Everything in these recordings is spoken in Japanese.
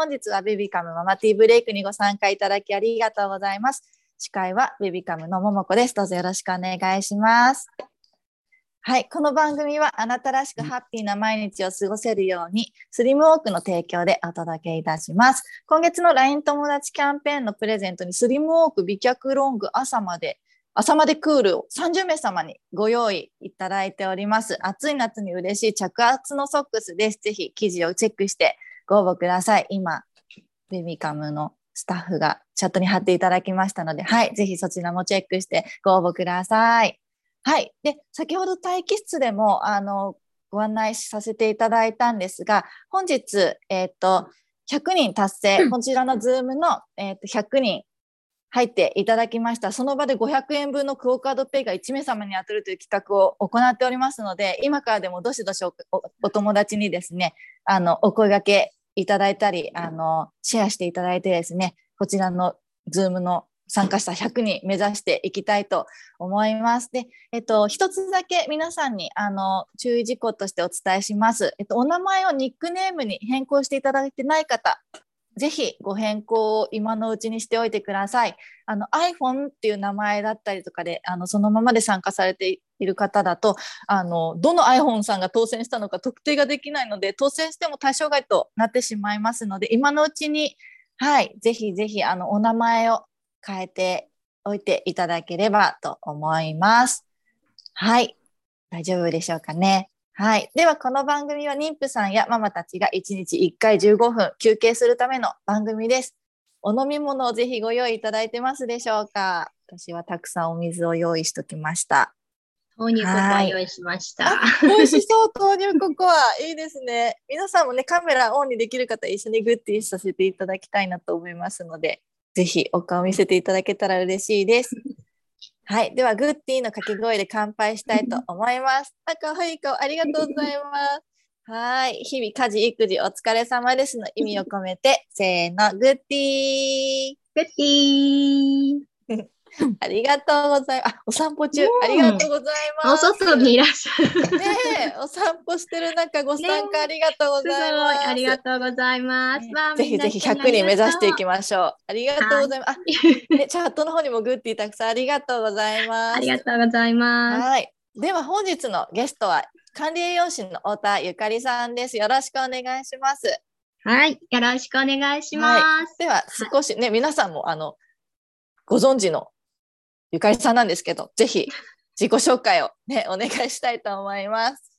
本日はベビカムママティーブレイクにご参加いただきありがとうございます。司会はベビカムのももこです。どうぞよろしくお願いします。はい。この番組はあなたらしくハッピーな毎日を過ごせるように、スリムウォークの提供でお届けいたします。今月の LINE 友達キャンペーンのプレゼントにスリムウォーク美脚ロング朝まで朝までクールを30名様にご用意いただいております。暑い夏に嬉しい着圧のソックスです。ぜひ記事をチェックしてご応募ください。今、ベビカムのスタッフがチャットに貼っていただきましたので、はい、ぜひそちらもチェックしてご応募ください。はい。で、先ほど待機室でも、あの、ご案内させていただいたんですが、本日、えっ、ー、と、100人達成、こちらのズームの、えー、と100人入っていただきました。その場で500円分のクオカードペイが1名様に当たるという企画を行っておりますので、今からでもどしどしおお友達にですね、あの、お声掛けいただいたり、あの、シェアしていただいてですね、こちらのズームの参加者100人目指していきたいと思います。で、えっと、一つだけ皆さんに、あの、注意事項としてお伝えします。えっと、お名前をニックネームに変更していただいてない方、ぜひご変更を今のうちにしておいてください。あの iPhone っていう名前だったりとかで、あのそのままで参加されている方だと、あのどの iPhone さんが当選したのか特定ができないので、当選しても対象外となってしまいますので、今のうちに、はい、ぜひぜひあのお名前を変えておいていただければと思います。はい。大丈夫でしょうかね。はい。では、この番組は妊婦さんやママたちが1日1回15分休憩するための番組です。お飲み物をぜひご用意いただいてますでしょうか私はたくさんお水を用意しときました。豆乳ココア用意しました。美味しそう、豆乳ココア。いいですね。皆さんもね、カメラオンにできる方、一緒にグッティさせていただきたいなと思いますので、ぜひお顔見せていただけたら嬉しいです。はい。では、グッティの掛け声で乾杯したいと思います。あ、かわいい顔、ありがとうございます。はい。日々、家事、育児、お疲れ様ですの意味を込めて、せーの、グッティー。グッティー。ありがとうございます。あ、お散歩中、ありがとうございます。お外にいらっしゃる。ねお散歩してる中、ご参加ありがとうございます。ありがとうございます。ね、ぜひぜひ100人目指していきましょう。ありがとうございます。あ、ね、チャットの方にもグッティたくさんありがとうございます。ありがとうございます。はい。では本日のゲストは管理栄養士の太田ゆかりさんです。よろしくお願いします。はい、よろしくお願いします。はい、では少しね、はい、皆さんもあのご存知のゆかりさんなんですけど、ぜひ自己紹介をね、お願いしたいと思います。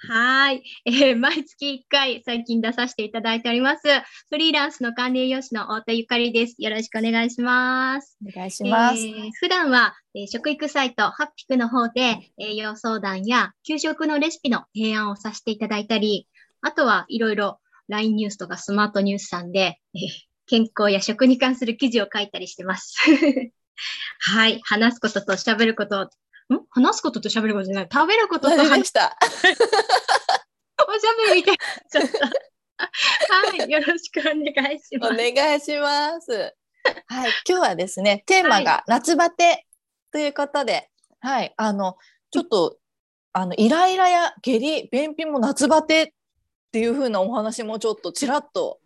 はい、えー、毎月1回最近出させていただいております。フリーランスの管理栄養士の太田ゆかりです。よろしくお願いします。お願いします。えー、普段は、えー、食育サイトハッピクの方で栄養相談や給食のレシピの提案をさせていただいたり、あとはいろいろ LINE ニュースとかスマートニュースさんで、えー、健康や食に関する記事を書いたりしてます。はい。話すことと喋ること、ん？話すことと喋ることじゃない。食べることと話した。おしゃべりみたいになっちゃった。はい。よろしくお願いします。お願いします。はい。今日はですね、テーマが夏バテということで、はい、はい、あの、ちょっと、あの、イライラや下痢、便秘も夏バテっていう風なお話もちょっとちらっと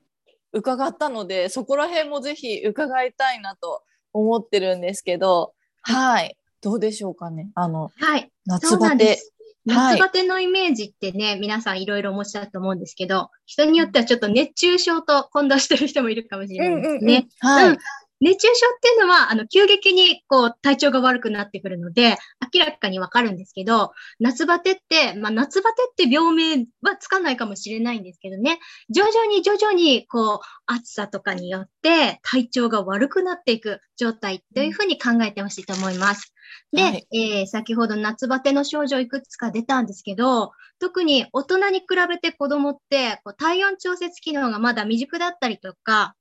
伺ったので、そこら辺もぜひ伺いたいなと思ってるんですけど、はい。どうでしょうかね？あの、はい。夏バテ。夏バテのイメージってね、はい、皆さんいろいろお持ちだと思うんですけど、人によってはちょっと熱中症と混同してる人もいるかもしれないですね。はい、熱中症っていうのは、あの、急激にこう、体調が悪くなってくるので、明らかにわかるんですけど、夏バテって、まあ、夏バテって病名はつかないかもしれないんですけどね、徐々に徐々に、こう、暑さとかによって体調が悪くなっていく状態というふうに考えてほしいと思います。で、はい、えー、先ほど夏バテの症状いくつか出たんですけど、特に大人に比べて子供ってこう体温調節機能がまだ未熟だったりとか、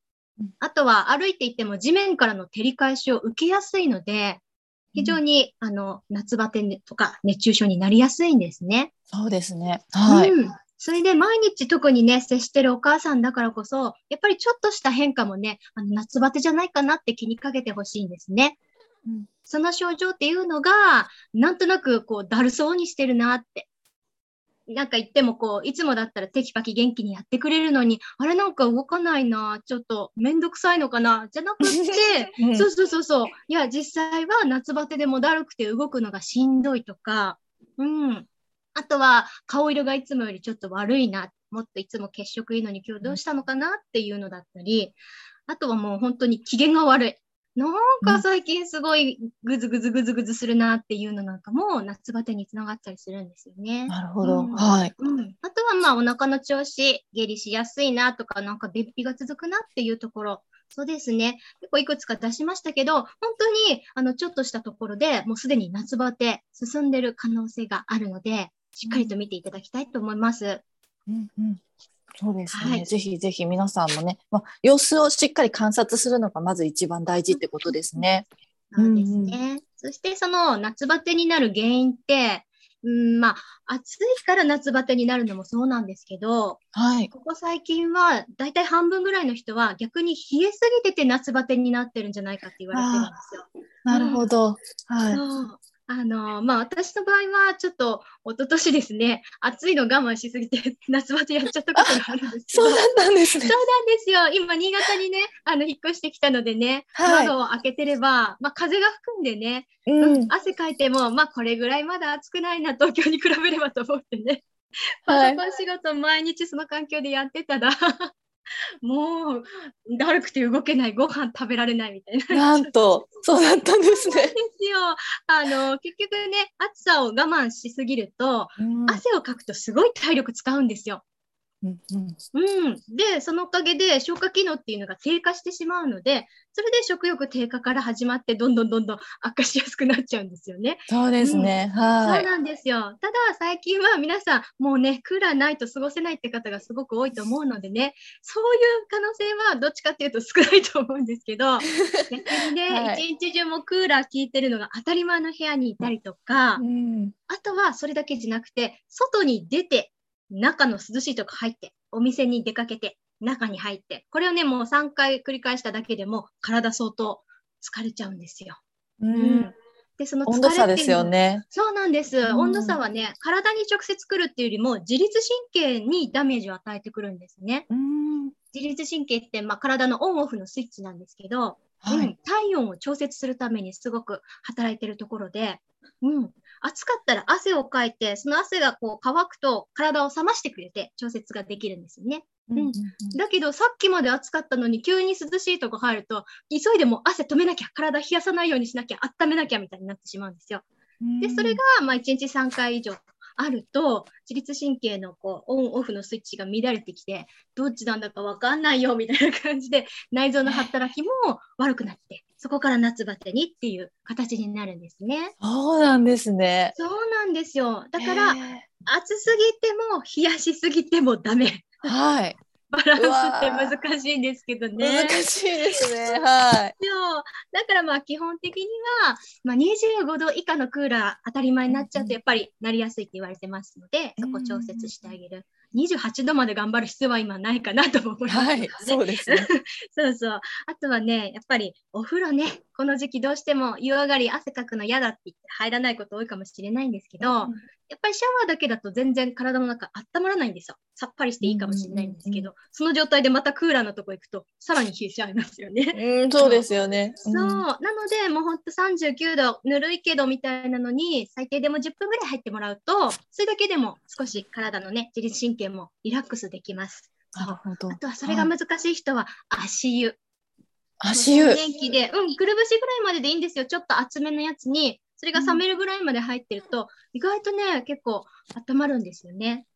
あとは歩いていても地面からの照り返しを受けやすいので、非常に、うん、あの夏バテとか熱中症になりやすいんですね。そうですね。はい。うん、それで毎日特にね、接してるお母さんだからこそ、やっぱりちょっとした変化もね、あの夏バテじゃないかなって気にかけてほしいんですね。うん、その症状っていうのが、なんとなくこうだるそうにしてるなってなんか言ってもこう、いつもだったらテキパキ元気にやってくれるのに、あれなんか動かないな、ちょっとめんどくさいのかな、じゃなくって、うん、そうそうそうそう。いや、実際は夏バテでもだるくて動くのがしんどいとか、うん。あとは、顔色がいつもよりちょっと悪いな、もっといつも血色いいのに今日どうしたのかなっていうのだったり、あとはもう本当に機嫌が悪い。なんか最近すごいぐずぐずぐずぐずするなっていうのなんかも夏バテにつながったりするんですよね。なるほど。うん、はい、うん。あとはまあお腹の調子、下痢しやすいなとか、なんか便秘が続くなっていうところ。そうですね。結構いくつか出しましたけど、本当にあのちょっとしたところでもうすでに夏バテ進んでる可能性があるので、しっかりと見ていただきたいと思います。うんうんそうですね、はい、ぜひぜひ皆さんもね、まあ、様子をしっかり観察するのがまず一番大事ってことですね。そうですね。うん、そしてその夏バテになる原因って、うん、まあ、暑いから夏バテになるのもそうなんですけど、はい、ここ最近はだいたい半分ぐらいの人は逆に冷えすぎてて夏バテになってるんじゃないかって言われてるんですよ。なるほど。うん、はい。あの、まあ、私の場合は、ちょっと、一昨年ですね、暑いの我慢しすぎて、夏バテやっちゃったことがあるんですけど。そうだったんですね。そうなんですよ。今、新潟にね、あの、引っ越してきたのでね、はい、窓を開けてれば、まあ、風が吹くんでね、うん、汗かいても、まあ、これぐらいまだ暑くないな、東京に比べればと思ってね。パソコン仕事毎日その環境でやってたら もう、だるくて動けない、ご飯食べられないみたいな。なんと、そうだったんですね。ですよ。あの、結局ね、暑さを我慢しすぎると、うん、汗をかくとすごい体力使うんですよ。うんうん、で、そのおかげで消化機能っていうのが低下してしまうので、それで食欲低下から始まって、どんどんどんどん悪化しやすくなっちゃうんですよね。そうですね。うん、はい。そうなんですよ。ただ、最近は皆さん、もうね、クーラーないと過ごせないって方がすごく多いと思うのでね、そういう可能性はどっちかっていうと少ないと思うんですけど、逆にね、はい、一日中もクーラー効いてるのが当たり前の部屋にいたりとか、うん、あとはそれだけじゃなくて、外に出て中の涼しいとこ入って、お店に出かけて、中に入って、これをね、もう3回繰り返しただけでも、体相当疲れちゃうんですよ。うん。で、その温度差ですよね。そうなんです。温度差はね、体に直接来るっていうよりも、自律神経にダメージを与えてくるんですね。自律神経って、まあ、体のオンオフのスイッチなんですけど、はい、うん、体温を調節するためにすごく働いてるところで、うん、暑かったら汗をかいて、その汗がこう乾くと体を冷ましてくれて調節ができるんですよね。うん、だけどさっきまで暑かったのに急に涼しいとこ入ると急いでも汗止めなきゃ体冷やさないようにしなきゃ温めなきゃみたいになってしまうんですよ。でそれがまあ1日3回以上あると自律神経のこうオンオフのスイッチが乱れてきてどっちなんだか分かんないよみたいな感じで内臓の働きも悪くなってそこから夏バテにっていう形になるんですね。そうなんですね。そうなんですよ。だから、暑すぎても冷やしすぎてもダメ。はい。バランスって難しいんですけどね。難しいですね。はい。だからまあ基本的には、まあ、25度以下のクーラー当たり前になっちゃうとやっぱりなりやすいって言われてますので、そこ調節してあげる。28度まで頑張る必要は今ないかなと思います、ね、はい、そうです、ね、そうそう。あとはね、やっぱりお風呂ね、この時期どうしても湯上がり汗かくの嫌だって言って入らないこと多いかもしれないんですけど、うん、やっぱりシャワーだけだと全然体の中温まらないんですよ。さっぱりしていいかもしれないんですけど、その状態でまたクーラーのとこ行くと、さらに冷えちゃいますよね。うん、そうですよね。そう。なので、もうほんと39度、ぬるいけどみたいなのに、最低でも10分ぐらい入ってもらうと、それだけでも少し体のね、自律神経もリラックスできます。なるほど。あとはそれが難しい人は足湯。足湯。元気で、うん、くるぶしぐらいまででいいんですよ。ちょっと厚めのやつに、それが冷めるぐらいまで入ってると、意外とね、結構温まるんですよね。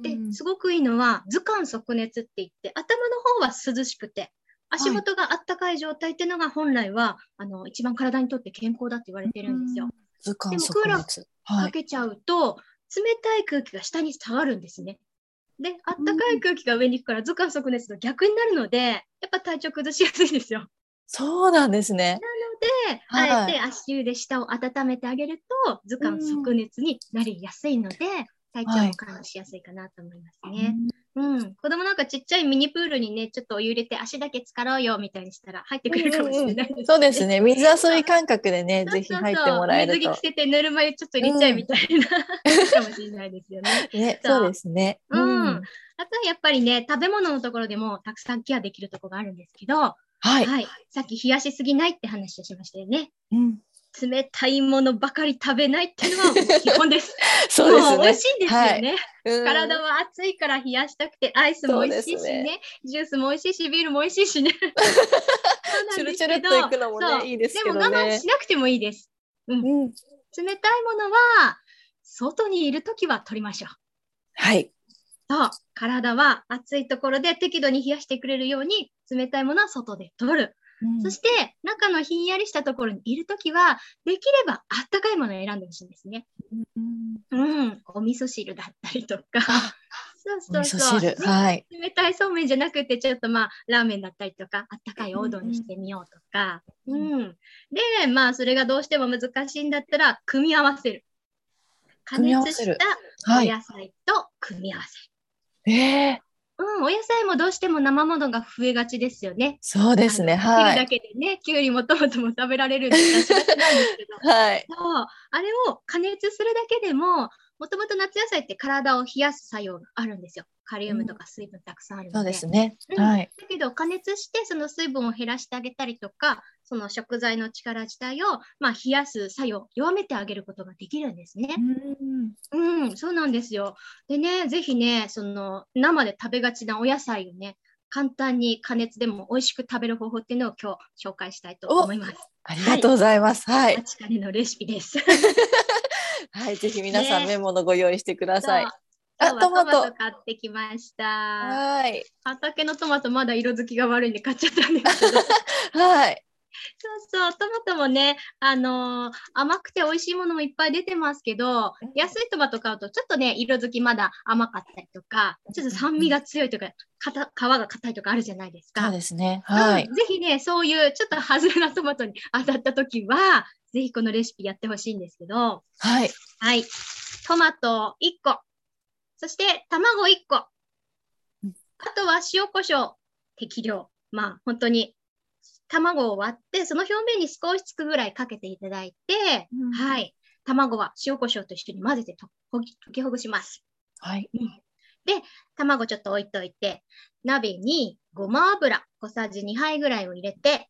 で、すごくいいのは、図鑑即熱って言って、頭の方は涼しくて、足元があったかい状態っていうのが本来は、あの、一番体にとって健康だって言われてるんですよ。図鑑即熱。かけちゃうと、冷たい空気が下に下がるんですね。で、あったかい空気が上に行くから、図鑑即熱と逆になるので、やっぱ体調崩しやすいですよ。そうなんですね。あえて足湯で下を温めてあげると、図鑑即熱になりやすいので、体調も管理しやすいかなと思いますね。うん。子供なんかちっちゃいミニプールにね、ちょっとお湯入れて足だけ浸かろうよみたいにしたら入ってくれるかもしれないねうんうん、そうですね。水遊び感覚でね、ぜひ入ってもらえると。水着着せてぬるま湯ちょっと入れちゃいみたいな、うん、かもしれないですよね。ね、そうですね。うん。あとはやっぱりね、食べ物のところでもたくさんケアできるところがあるんですけど、はい。はい。さっき冷やしすぎないって話をしましたよね。うん。冷たいものばかり食べないっていうのは 基本です。そうですね。美味しいんですよね、はい、体は暑いから冷やしたくて、アイスも美味しいしね、ねジュースも美味しいし、ビールも美味しいしね。チュルチュルっといくのもね、いいですけどね。でも我慢しなくてもいいです。うん。うん、冷たいものは、外にいるときは取りましょう。はい。そう、体は暑いところで適度に冷やしてくれるように、冷たいものは外で取る。そして中のひんやりしたところにいるときは、できればあったかいものを選んでほしいんですね。うん、うん、お味噌汁だったりとか。そうそうそう。はい、冷たいそうめんじゃなくて、ちょっとまあ、ラーメンだったりとか、あったかいおうどんにしてみようとか。うん、うん、で、まあ、それがどうしても難しいんだったら、組み合わせる。加熱したお野菜と組み合わせる。はい、えーうん、お野菜もどうしても生ものが増えがちですよね。そうですね。はい。だけでね、きゅうりもトマトも食べられるってなんですけど、はい。そうあれを加熱するだけでも、もともと夏野菜って体を冷やす作用があるんですよ。カリウムとか水分たくさんあるので。そうですね。はい。だけど加熱してその水分を減らしてあげたりとか、その食材の力自体を、まあ、冷やす作用、弱めてあげることができるんですね。うん、うん、そうなんですよ。でね、ぜひね、その生で食べがちなお野菜をね、簡単に加熱でも美味しく食べる方法っていうのを今日紹介したいと思います。ありがとうございます。はい。待ちかねのレシピです。はい、ぜひ皆さん、メモのご用意してください。あ、トマト買ってきました。はい。畑のトマトまだ色づきが悪いんで買っちゃったんですけど。はい。そうそう、トマトもね、あのー、甘くて美味しいものもいっぱい出てますけど、安いトマト買うとちょっとね、色づきまだ甘かったりとか、ちょっと酸味が強いとか、かた皮が硬いとかあるじゃないですか。そうですね。はい、うん、ぜひね、そういうちょっと外れなトマトに当たった時は、ぜひこのレシピやってほしいんですけど、はい。はい。トマト1個、そして卵1個、あとは塩コショウ適量。まあ本当に卵を割って、その表面に少しつくぐらいかけていただいて、うん、はい。卵は塩コショウと一緒に混ぜてと溶きほぐします。はい。で、卵ちょっと置いといて、鍋にごま油小さじ2杯ぐらいを入れて、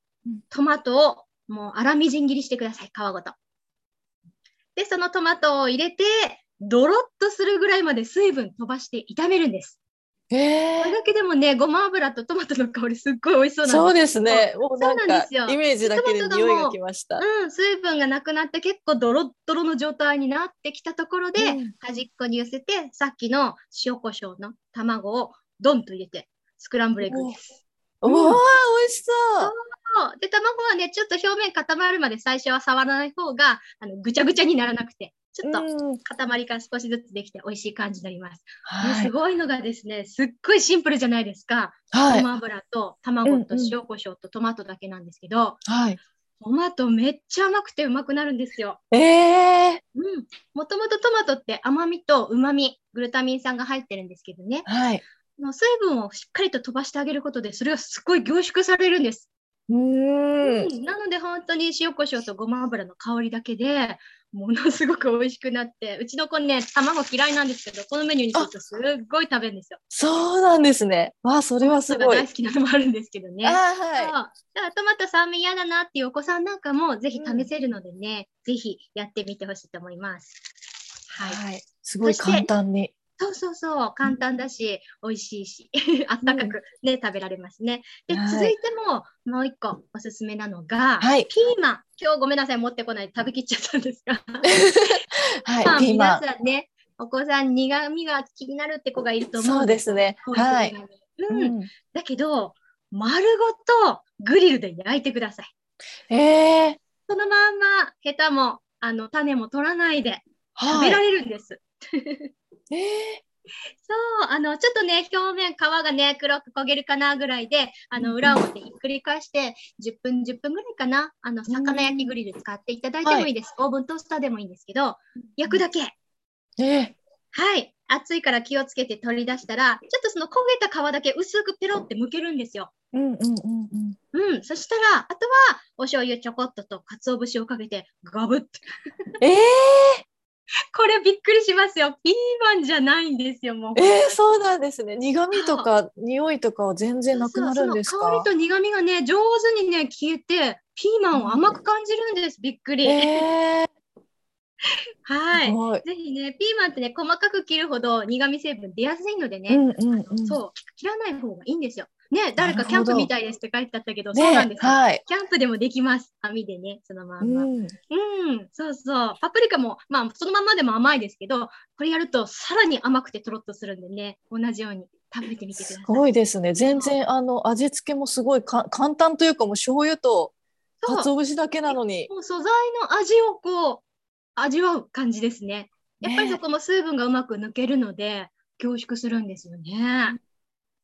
トマトをもう粗みじん切りしてください、皮ごと。で、そのトマトを入れて、ドロッとするぐらいまで水分飛ばして炒めるんです。えー、これだけでもね、ごま油とトマトの香りすっごい美味しそうなんですそうですね。もうなんかイメージだけで匂いがきました。うん、水分がなくなって結構ドロッドロの状態になってきたところで、うん、端っこに寄せて、さっきの塩コショウの卵をドンと入れて、スクランブルエッグです。おお、うん、美味しそう。で、卵はね、ちょっと表面固まるまで最初は触らない方が、あのぐちゃぐちゃにならなくて、ちょっと塊が少しずつできて美味しい感じになります。はい、すごいのがですね、すっごいシンプルじゃないですか。はい、ごま油と卵と塩コショウとトマトだけなんですけど、はい、トマトめっちゃ甘くてうまくなるんですよ。えー、うん。もともとトマトって甘みと旨み、グルタミン酸が入ってるんですけどね。はい。の水分をしっかりと飛ばしてあげることで、それがすごい凝縮されるんです。うんなので本当に塩コショウとごま油の香りだけでものすごく美味しくなって、うちの子ね、卵嫌いなんですけど、このメニューにするとすっごい食べるんですよ。そうなんですね。わあ、それはすごい。大好きなのもあるんですけどね。あはい。だからトマト酸味嫌だなっていうお子さんなんかもぜひ試せるのでね、うん、ぜひやってみてほしいと思います。はい。はい、すごい簡単に。そうそうそう、簡単だし、美味しいし、あったかくね、うん、食べられますね。で、はい、続いても、もう一個おすすめなのが、はい、ピーマン。今日ごめんなさい、持ってこない、食べきっちゃったんですが。はい、ピーマン。皆さんね、お子さん苦味が気になるって子がいると思うそうですね。はい。うん。うん、だけど、丸ごとグリルで焼いてください。えー、そのまんまヘタもあの種も取らないで食べられるんです。はいえー、そう、あの、ちょっとね、表面、皮がね、黒く焦げるかなぐらいで、あの、裏表ひっくり返して、10分、10分ぐらいかな、あの、魚焼きグリル使っていただいてもいいです。はい、オーブントースターでもいいんですけど、焼くだけ。えー、はい。熱いから気をつけて取り出したら、ちょっとその焦げた皮だけ薄くペロって剥けるんですよ。うんうんうんうん。うん。そしたら、あとは、お醤油ちょこっとと、鰹節をかけて、ガブッええー、これびっくりしますよ。ピーマンじゃないんですよ、もう。えー、そうなんですね。苦味とか匂いとかは全然なくなるんですか？香りと苦味がね、上手にね、消えて、ピーマンを甘く感じるんです。びっくり。えーはい。ぜひね、ピーマンってね、細かく切るほど苦味成分出やすいのでね、うんうんうん、そう、切らない方がいいんですよ。ね、誰かキャンプみたいですって書いてあったけど、そうなんですよ、はい。キャンプでもできます。網でね、そのまんま。うん、うん、そうそう。パプリカも、まあ、そのままでも甘いですけど、これやるとさらに甘くてとろっとするんでね、同じように食べてみてください。すごいですね。全然、あの、味付けもすごいか簡単というか、もう醤油と、鰹節だけなのに。もう素材の味をこう、味わう感じですね。やっぱりそこも水分がうまく抜けるので、凝縮するんですよね。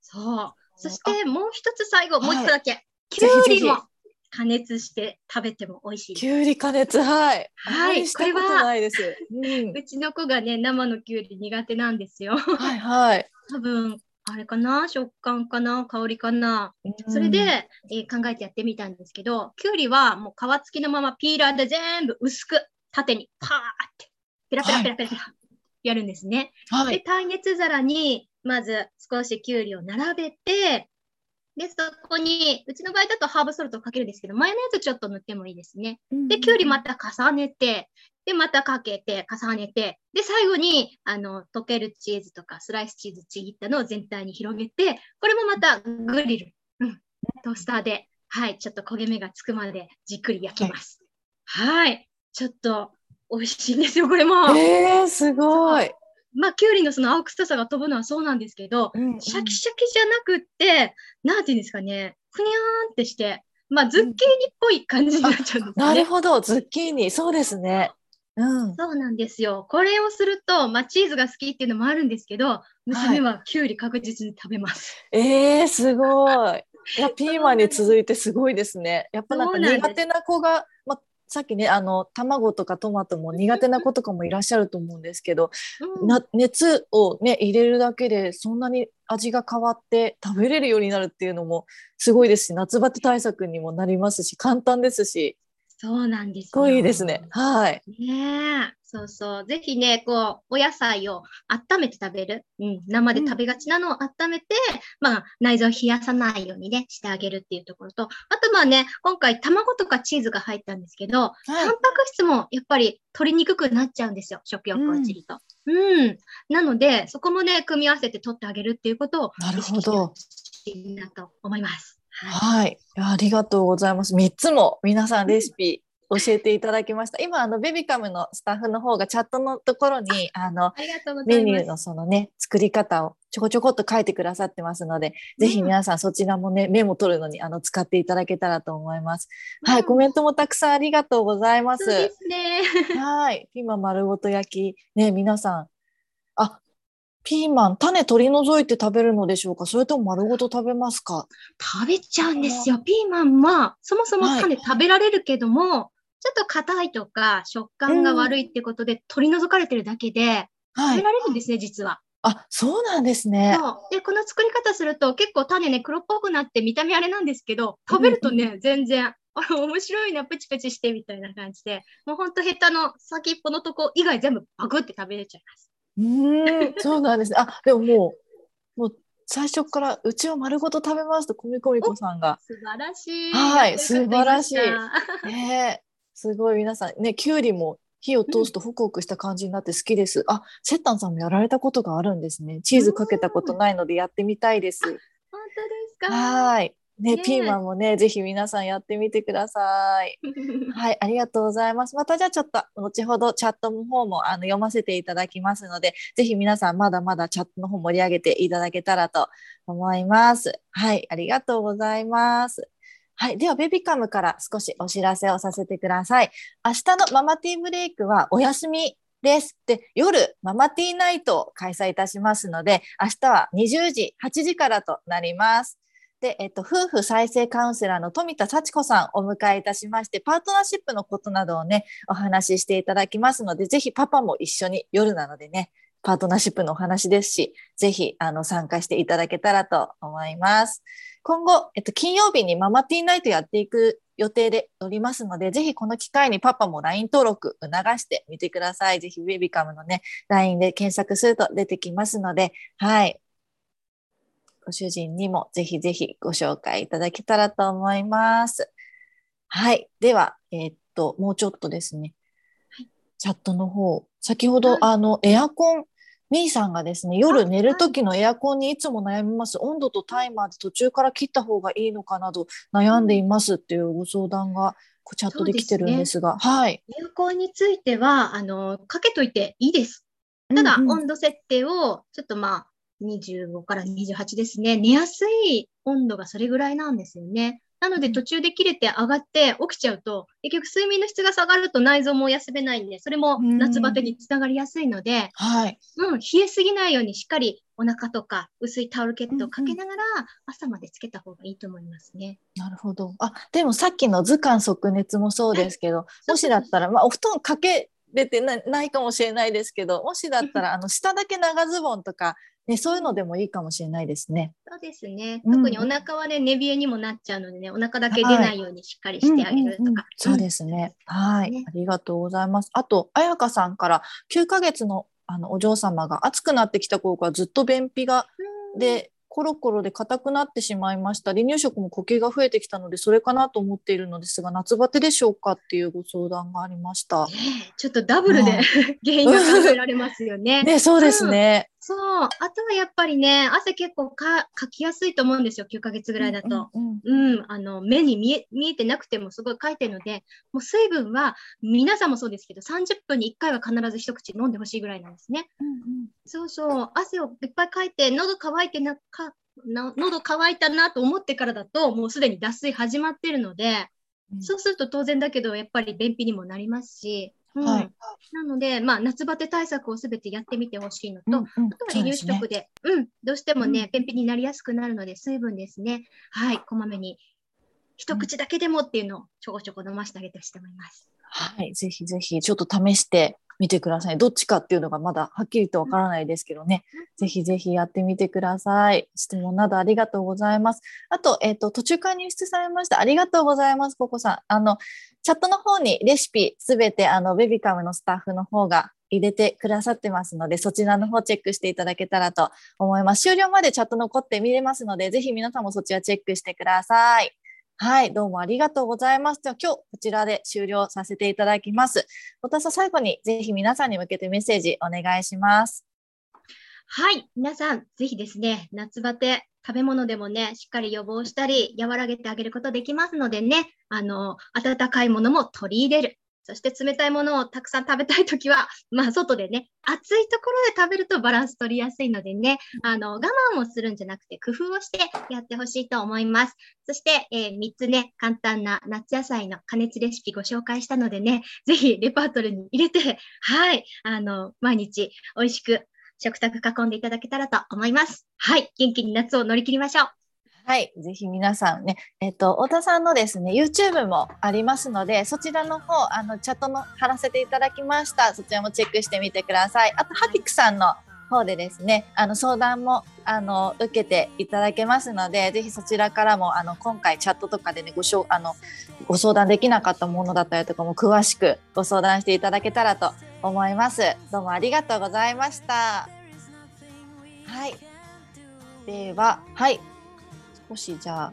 そう。そしてもう一つ最後、もう一個だけ。きゅうりも加熱して食べても美味しい。きゅうり加熱、はい。はい、これは、うん、うちの子がね、生のきゅうり苦手なんですよ。はいはい。多分、あれかな？食感かな？香りかな、それで、えー、考えてやってみたんですけど、きゅうりはもう皮付きのままピーラーで全部薄く縦にパーってペラペラペラペラペラやるんですね。はい、で耐熱皿にまず少しきゅうりを並べてで、そこに、うちの場合だとハーブソルトをかけるんですけど、マヨネーズちょっと塗ってもいいですね。で、きゅうりまた重ねて、で、またかけて、重ねて、で、最後に、あの、溶けるチーズとか、スライスチーズちぎったのを全体に広げて、これもまたグリル、うん、トースターで、はい、ちょっと焦げ目がつくまでじっくり焼きます。はい、はいちょっと美味しいんですよ、これも。えー、すごい。まあ、きゅうりのその青臭さが飛ぶのはそうなんですけど、うんうん、シャキシャキじゃなくって、なんていうんですかね、ふにゃーんってして、まあ、ズッキーニっぽい感じになっちゃうんですね。なるほど、ズッキーニ、そうですね。うん、そうなんですよ。これをすると、まあ、チーズが好きっていうのもあるんですけど、娘はきゅうり確実に食べます。はい、えー、すごい。いや、ピーマンに続いてすごいですね。やっぱなんか苦手な子が、まあ、さっきねあの卵とかトマトも苦手な子とかもいらっしゃると思うんですけど、うん、な熱をね入れるだけでそんなに味が変わって食べれるようになるっていうのもすごいですし夏バテ対策にもなりますし簡単ですしそうなんですすごいですねはい。ねそうそう。ぜひね、こう、お野菜を温めて食べる。うん。生で食べがちなのを温めて、うん、まあ、内臓を冷やさないようにね、してあげるっていうところと、あとまあね、今回卵とかチーズが入ったんですけど、はい、タンパク質もやっぱり取りにくくなっちゃうんですよ。食欲落ちると。うん、うん。なので、そこもね、組み合わせて取ってあげるっていうことをなるほど。いいなと思います。はい、はい。ありがとうございます。3つも皆さんレシピ教えていただきました。今、あの、ベビカムのスタッフの方がチャットのところに、あの、メニューのそのね、作り方をちょこちょこっと書いてくださってますので、ぜひ皆さんそちらもね、メモ取るのに、あの、使っていただけたらと思います。はい、コメントもたくさんありがとうございます。すね。はい、ピーマン丸ごと焼き、ね、皆さん、あ、ピーマン、種取り除いて食べるのでしょうか？それとも丸ごと食べますか？食べちゃうんですよ。ピーマンは、そもそも種食べられるけども、はいちょっと硬いとか食感が悪いってことで取り除かれてるだけで、食べられるんですね、はい、実は。あ、そうなんですね。で、この作り方すると結構種ね、黒っぽくなって見た目あれなんですけど、食べるとね、うん、全然、あ 面白いな、プチプチしてみたいな感じで、もうほんとヘタの先っぽのとこ以外全部バグって食べれちゃいます。うん、そうなんですね。あ、でももう、もう最初からうちを丸ごと食べますと、コミコミコさんが。素晴らしい。はい、素晴らしい。ねすごい皆さんねきゅうりも火を通すとホクホクした感じになって好きです。うん、あ、セッタンさんもやられたことがあるんですね。チーズかけたことないのでやってみたいです。本当ですか？はい。ね、ね、ピーマンもね、ぜひ皆さんやってみてください。はい、ありがとうございます。またじゃあちょっと後ほどチャットの方もあの読ませていただきますので、ぜひ皆さんまだまだチャットの方盛り上げていただけたらと思います。はい、ありがとうございます。はい。では、ベビカムから少しお知らせをさせてください。明日のママティーブレイクはお休みです。で、夜、ママティーナイトを開催いたしますので、明日は20時、8時からとなります。で、えっと、夫婦再生カウンセラーの富田幸子さんをお迎えいたしまして、パートナーシップのことなどをね、お話ししていただきますので、ぜひパパも一緒に夜なのでね、パートナーシップのお話ですし、ぜひあの参加していただけたらと思います。今後、えっと、金曜日にママティーナイトやっていく予定でおりますので、ぜひこの機会にパパも LINE 登録促してみてください。ぜひウェビカムのね、LINE で検索すると出てきますので、はい。ご主人にもぜひぜひご紹介いただけたらと思います。はい。では、えー、っと、もうちょっとですね、はい、チャットの方、先ほど、はい、あの、エアコン、みーさんがですね、夜寝る時のエアコンにいつも悩みます。温度とタイマーで途中から切った方がいいのかなど悩んでいますっていうご相談がチャットできてるんですが、すね、はい。エアコンについては、あの、かけといていいです。ただ、うんうん、温度設定をちょっとまあ、25から28ですね。寝やすい温度がそれぐらいなんですよね。なので途中で切れて上がって起きちゃうと、結局睡眠の質が下がると内臓も休めないんで、それも夏バテにつながりやすいので、はい。うん、冷えすぎないようにしっかりお腹とか薄いタオルケットをかけながら朝までつけた方がいいと思いますね。なるほど。あ、でもさっきの図鑑即熱もそうですけど、はい、もしだったら、まあ、お布団かけれてないかもしれないですけど、もしだったら、あの、下だけ長ズボンとかね、そういうのでもいいかもしれないですね。そうですね。特にお腹はね、寝冷えにもなっちゃうのでね、お腹だけ出ないようにしっかりしてあげるとか。うんうんうん、そうですね。はい、ね、ありがとうございます。あと、彩香さんから9ヶ月のあのお嬢様が暑くなってきた頃からずっと便秘が、で、コロコロで硬くなってしまいました。離乳食も呼吸が増えてきたので、それかなと思っているのですが、夏バテでしょうかっていうご相談がありました。ちょっとダブルで、原因が考えられますよね。ね、そうですね。そう。あとはやっぱりね、汗結構かかきやすいと思うんですよ、9ヶ月ぐらいだと。うん、うんうん、あの、目に見え見えてなくてもすごいかいてるので、もう水分は皆さんもそうですけど、30分に1回は必ず一口飲んでほしいぐらいなんですね。うんうん、そうそう。汗をいっぱいかいて、喉乾いてなか、な喉乾いたなと思ってからだと、もうすでに脱水始まってるので、うん、そうすると当然だけど、やっぱり便秘にもなりますし、うん、はい、なので、まあ、夏バテ対策をすべてやってみてほしいのと、うんうん、あとは離乳食で、うでね、うん、どうしてもね、便秘になりやすくなるので、水分ですね、はい、こまめに、一口だけでもっていうのをちょこちょこ飲ませてあげてほしいと思います。はい、ぜひぜひ、ちょっと試してみてください。どっちかっていうのがまだはっきりとわからないですけどね、ぜひぜひやってみてください。質問などありがとうございます。あと、えっ、ー、と、途中から入室されました。ありがとうございます、ココさん。あの、チャットの方にレシピすべて、あの、ベビカムのスタッフの方が入れてくださってますので、そちらの方チェックしていただけたらと思います。終了までチャット残って見れますので、ぜひ皆さんもそちらチェックしてください。はい、どうもありがとうございます。じゃ今日こちらで終了させていただきます。私は最後にぜひ皆さんに向けてメッセージお願いします。はい、皆さんぜひですね、夏バテ食べ物でもね、しっかり予防したり、和らげてあげることできますのでね、あの、温かいものも取り入れる。そして冷たいものをたくさん食べたいときは、まあ、外でね、暑いところで食べるとバランス取りやすいのでね、あの、我慢をするんじゃなくて、工夫をしてやってほしいと思います。そして、えー、3つね、簡単な夏野菜の加熱レシピご紹介したのでね、ぜひレパートリーに入れて、はい、あの、毎日美味しく食卓囲んでいただけたらと思います。はい、元気に夏を乗り切りましょう。はい、ぜひ皆さんね、えっと、太田さんのですね、YouTube もありますので、そちらの方、あの、チャットの貼らせていただきました。そちらもチェックしてみてください。あと、ハピクさんの方でですね、あの、相談も、あの、受けていただけますので、ぜひそちらからも、あの、今回チャットとかでね、ごしょあの、ご相談できなかったものだったりとかも詳しくご相談していただけたらと思います。どうもありがとうございました。はい。では、はい。少しじゃ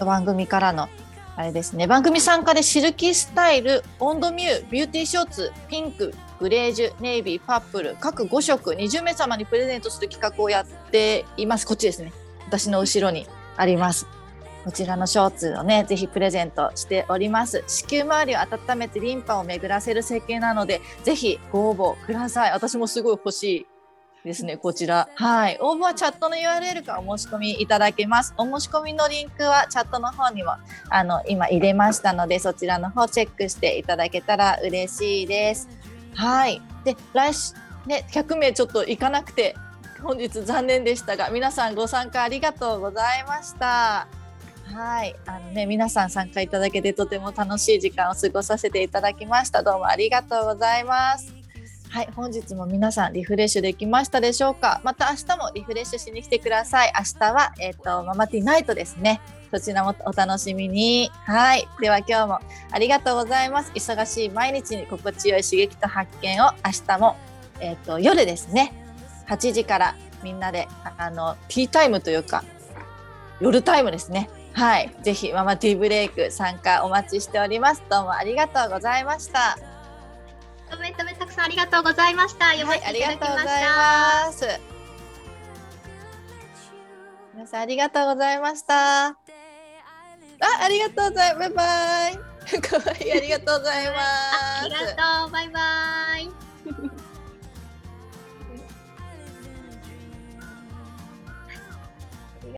あ番組からのあれですね番組参加でシルキースタイルオンドミュービューティーショーツピンクグレージュネイビーパープル各5色20名様にプレゼントする企画をやっていますこっちですね私の後ろにありますこちらのショーツをね、ぜひプレゼントしております。子宮周りを温めてリンパを巡らせる設計なので、ぜひご応募ください。私もすごい欲しいですね、こちら。はい。応募はチャットの URL からお申し込みいただけます。お申し込みのリンクはチャットの方にも、あの、今入れましたので、そちらの方チェックしていただけたら嬉しいです。はい。で、来週、ね、100名ちょっと行かなくて、本日残念でしたが、皆さんご参加ありがとうございました。はい、あのね、皆さん参加いただけてとても楽しい時間を過ごさせていただきました。どうもありがとうございます。はい、本日も皆さんリフレッシュできましたでしょうか？また明日もリフレッシュしに来てください。明日はえっ、ー、とママティナイトですね。そちらもお楽しみに。はい、では今日もありがとうございます。忙しい毎日に心地よい刺激と発見を明日もえっ、ー、と夜ですね。8時からみんなであのティータイムというか夜タイムですね。はい、ぜひママティーブレイク参加お待ちしております。どうもありがとうございました。さんありがとうござざいました。読ませていただきました。はい、皆さんありがとうございました。あ、ありがとうございます。バイバイ。かわいい、ありがとうございます。ありがとう、バイバイ。